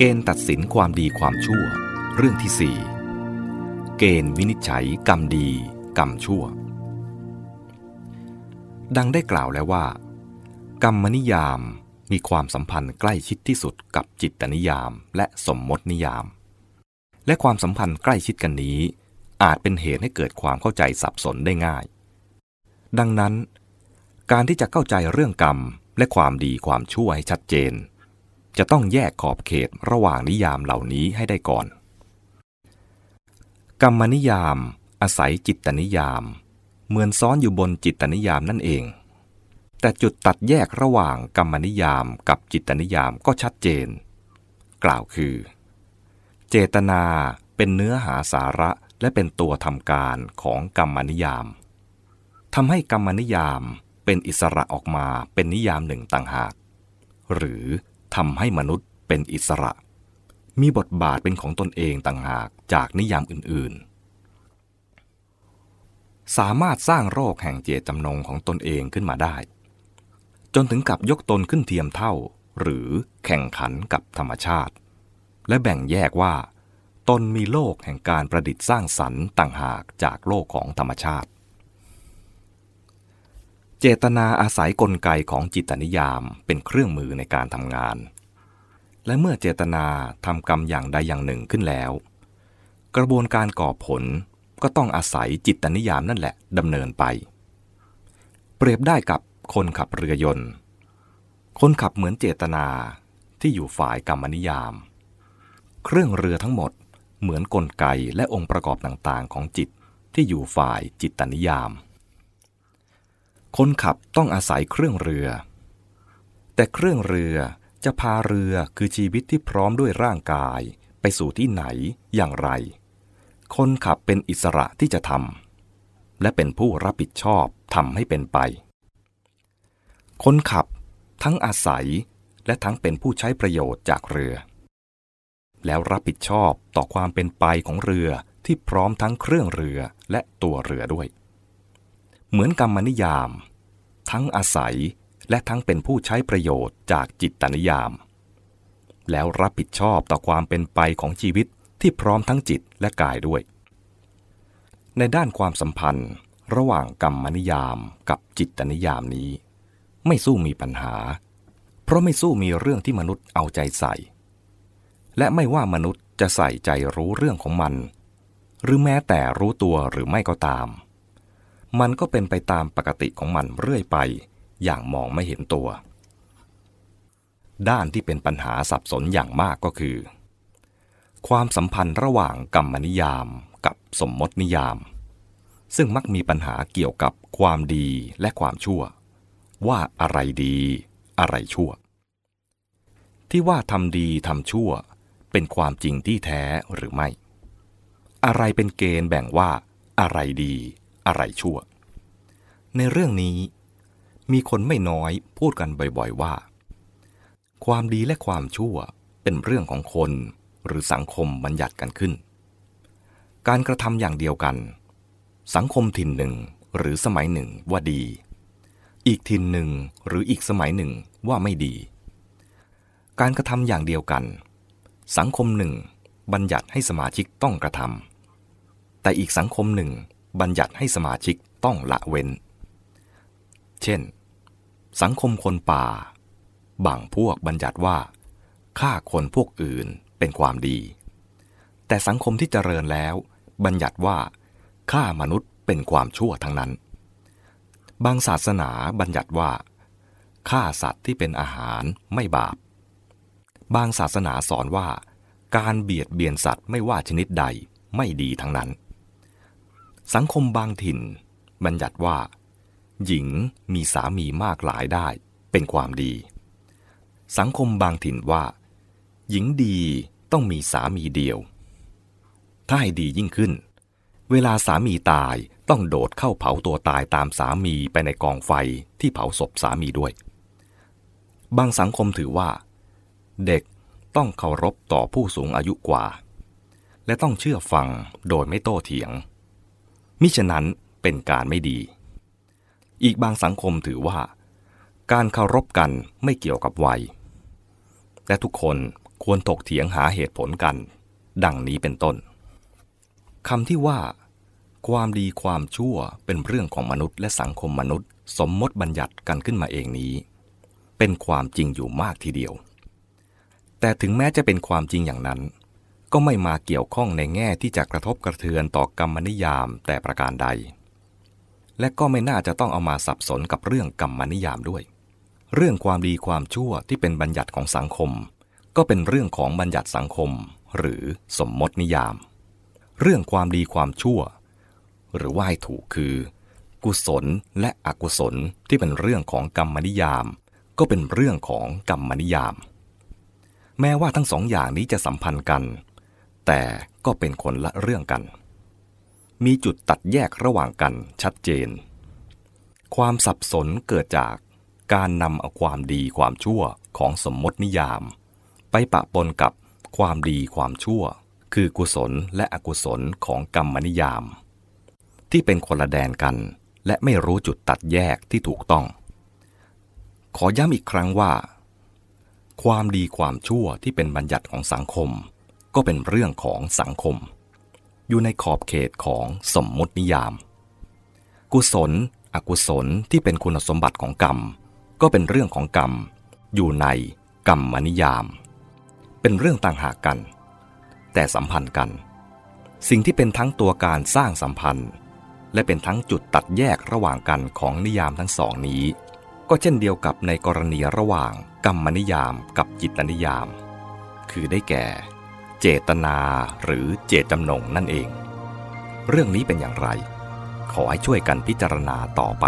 เกณฑ์ตัดสินความดีความชั่ว เรื่องที่สี่เกณฑ์วินิจฉัยกรรมดี กรรมชั่ว ดังได้กล่าวแล้วว่า กรรมนิยามมีความสัมพันธ์ใกล้ชิดที่สุดกับจิตนิยามและสมมตินิยาม และความสัมพันธ์ใกล้ชิดกันนี้ อาจเป็นเหตุให้เกิดความเข้าใจสับสนได้ง่าย ดังนั้น การที่จะเข้าใจเรื่องกรรมและความดีความชั่วให้ชัดเจน จะต้องแยกขอบเขตระหว่างนิยามเหล่านี้ให้ได้ก่อน กรรมนิยาม อาศัยจิตตนิยาม เหมือนซ้อนอยู่บนจิตตนิยามนั่นเอง แต่จุดตัดแยกระหว่างกรรมนิยามกับจิตนิยามก็ชัดเจน กล่าวคือ เจตนาเป็นเนื้อหาสาระและเป็นตัวทำการของกรรมนิยามทำให้กรรมนิยามเป็นอิสระออกมาเป็นนิยามหนึ่งต่างหาก หรือ ทำให้มนุษย์เป็นอิสระ มีบทบาทเป็นของตนเองต่างหากจากนิยามอื่นๆ สามารถสร้างโรคแห่งเจตจำนงของตนเองขึ้นมาได้ จนถึงกับยกตนขึ้นเทียมเท่า หรือแข่งขันกับธรรมชาติ และแบ่งแยกว่า ตนมีโลกแห่งการประดิษฐ์สร้างสรรค์ต่างหากจากโลกของธรรมชาติ เจตนาอาศัยกลไกของจิตนิยามเป็นเครื่องมือในการทำงาน และเมื่อเจตนาทำกรรมอย่างใดอย่างหนึ่งขึ้นแล้ว กระบวนการก่อผลก็ต้องอาศัยจิตนิยามนั่นแหละดำเนินไป เปรียบได้กับคนขับเรือยนต์ คนขับเหมือนเจตนาที่อยู่ฝ่ายกรรมนิยาม เครื่องเรือทั้งหมดเหมือนนกลไกและองค์ประกอบต่างๆ ของจิตที่อยู่ฝ่ายจิตนิยาม คนขับต้องอาศัยเครื่องเรือ แต่เครื่องเรือจะพาเรือคือชีวิตที่พร้อมด้วยร่างกาย ไปสู่ที่ไหนอย่างไร คนขับเป็นอิสระที่จะทำและเป็นผู้รับผิดชอบทำให้เป็นไป คนขับทั้งอาศัยและทั้งเป็นผู้ใช้ประโยชน์จากเรือ แล้วรับผิดชอบต่อความเป็นไปของเรือที่พร้อมทั้งเครื่องเรือและตัวเรือด้วย เหมือนกรรมนิยาม ทั้งอาศัยและทั้งเป็นผู้ใช้ประโยชน์จากจิตตนิยาม แล้วรับผิดชอบต่อความเป็นไปของชีวิตที่พร้อมทั้งจิตและกายด้วย ในด้านความสัมพันธ์ ระหว่างกรรมนิยามกับจิตตนิยามนี้ ไม่สู้มีปัญหา เพราะไม่สู้มีเรื่องที่มนุษย์เอาใจใส่ และไม่ว่ามนุษย์จะใส่ใจรู้เรื่องของมัน หรือแม้แต่รู้ตัวหรือไม่ก็ตาม มันก็เป็นไปตามปกติของมันเรื่อยไป อย่างมองไม่เห็นตัว ด้านที่เป็นปัญหาสับสนอย่างมากก็คือ ความสัมพันธ์ระหว่างกรรมนิยามกับสมมตินิยาม ซึ่งมักมีปัญหาเกี่ยวกับความดีและความชั่ว ว่าอะไรดีอะไรชั่ว ที่ว่าทำดีทำชั่ว เป็นความจริงที่แท้หรือไม่ อะไรเป็นเกณฑ์แบ่งว่าอะไรดี อะไรชั่ว ในเรื่องนี้ มีคนไม่น้อยพูดกันบ่อยๆว่า ความดีและความชั่วเป็นเรื่องของคนหรือสังคมบัญญัติกันขึ้น การกระทำอย่างเดียวกัน สังคมถิ่นหนึ่งหรือสมัยหนึ่งว่าดี อีกถิ่นหนึ่งหรืออีกสมัยหนึ่งว่าไม่ดี การกระทำอย่างเดียวกัน สังคมหนึ่งบัญญัติให้สมาชิกต้องกระทำแต่อีกสังคมหนึ่ง บัญญัติให้สมาชิกต้องละเว้น เช่น สังคมคนป่า บางพวกบัญญัติว่าฆ่าคนพวกอื่นเป็นความดี แต่สังคมที่เจริญแล้ว บัญญัติว่าฆ่ามนุษย์เป็นความชั่วทั้งนั้น บางศาสนาบัญญัติว่าฆ่าสัตว์ที่เป็นอาหารไม่บาป บางศาสนาสอนว่า การเบียดเบียนสัตว์ไม่ว่าชนิดใดไม่ดีทั้งนั้น สังคมบางถิ่น บัญญัติว่า หญิงมีสามีมากหลายได้เป็นความดี สังคมบางถิ่นว่า หญิงดีต้องมีสามีเดียว ถ้าให้ดียิ่งขึ้น เวลาสามีตายต้องโดดเข้าเผาตัวตายตามสามีไปในกองไฟที่เผาศพสามีด้วย บางสังคมถือว่า เด็กต้องเคารพต่อผู้สูงอายุกว่า และต้องเชื่อฟังโดยไม่โต้เถียง มิฉะนั้นเป็นการไม่ดี อีกบางสังคมถือว่า การเคารพกันไม่เกี่ยวกับวัย และทุกคนควรถกเถียงหาเหตุผลกัน ดังนี้เป็นต้นคำที่ว่า ความดีความชั่วเป็นเรื่องของมนุษย์และสังคมมนุษย์ สมมติบัญญัติกันขึ้นมาเองนี้ เป็นความจริงอยู่มากทีเดียว แต่ถึงแม้จะเป็นความจริงอย่างนั้น ก็ไม่มาเกี่ยวข้องในแง่ที่จะกระทบกระเทือนต่อกรรมนิยามแต่ประการใด และก็ไม่น่าจะต้องเอามาสับสนกับเรื่องกรรมนิยามด้วย เรื่องความดีความชั่วที่เป็นบัญญัติของสังคม ก็เป็นเรื่องของบัญญัติสังคม หรือสมมตินิยาม เรื่องความดีความชั่ว หรือว่าให้ถูกคือ กุศลและอกุศลที่เป็นเรื่องของกรรมนิยาม ก็เป็นเรื่องของกรรมนิยาม แม้ว่าทั้งสองอย่างนี้จะสัมพันธ์กัน แต่ก็เป็นคนละเรื่องกัน มีจุดตัดแยกระหว่างกันชัดเจน ความสับสนเกิดจากการนำเอาความดีความชั่วของสมมตินิยาม ไปปะปนกับความดีความชั่ว คือกุศลและอกุศลของกรรมนิยาม ที่เป็นคนละแดนกัน และไม่รู้จุดตัดแยกที่ถูกต้อง ขอย้ำอีกครั้งว่า ความดีความชั่วที่เป็นบัญญัติของสังคม ก็เป็นเรื่องของสังคม อยู่ในขอบเขตของสมมุตินิยาม กุศล อกุศลที่เป็นคุณสมบัติของกรรม ก็เป็นเรื่องของกรรม อยู่ในกรรมนิยาม เป็นเรื่องต่างหากกัน แต่สัมพันธ์กัน สิ่งที่เป็นทั้งตัวการสร้างสัมพันธ์ และเป็นทั้งจุดตัดแยกระหว่างกันของนิยามทั้งสองนี้ ก็เช่นเดียวกับในกรณีระหว่างกรรมนิยามกับจิตนิยาม คือได้แก่ เจตนาหรือเจตจำนงนั่นเอง เรื่องนี้เป็นอย่างไร ขอให้ช่วยกันพิจารณาต่อไป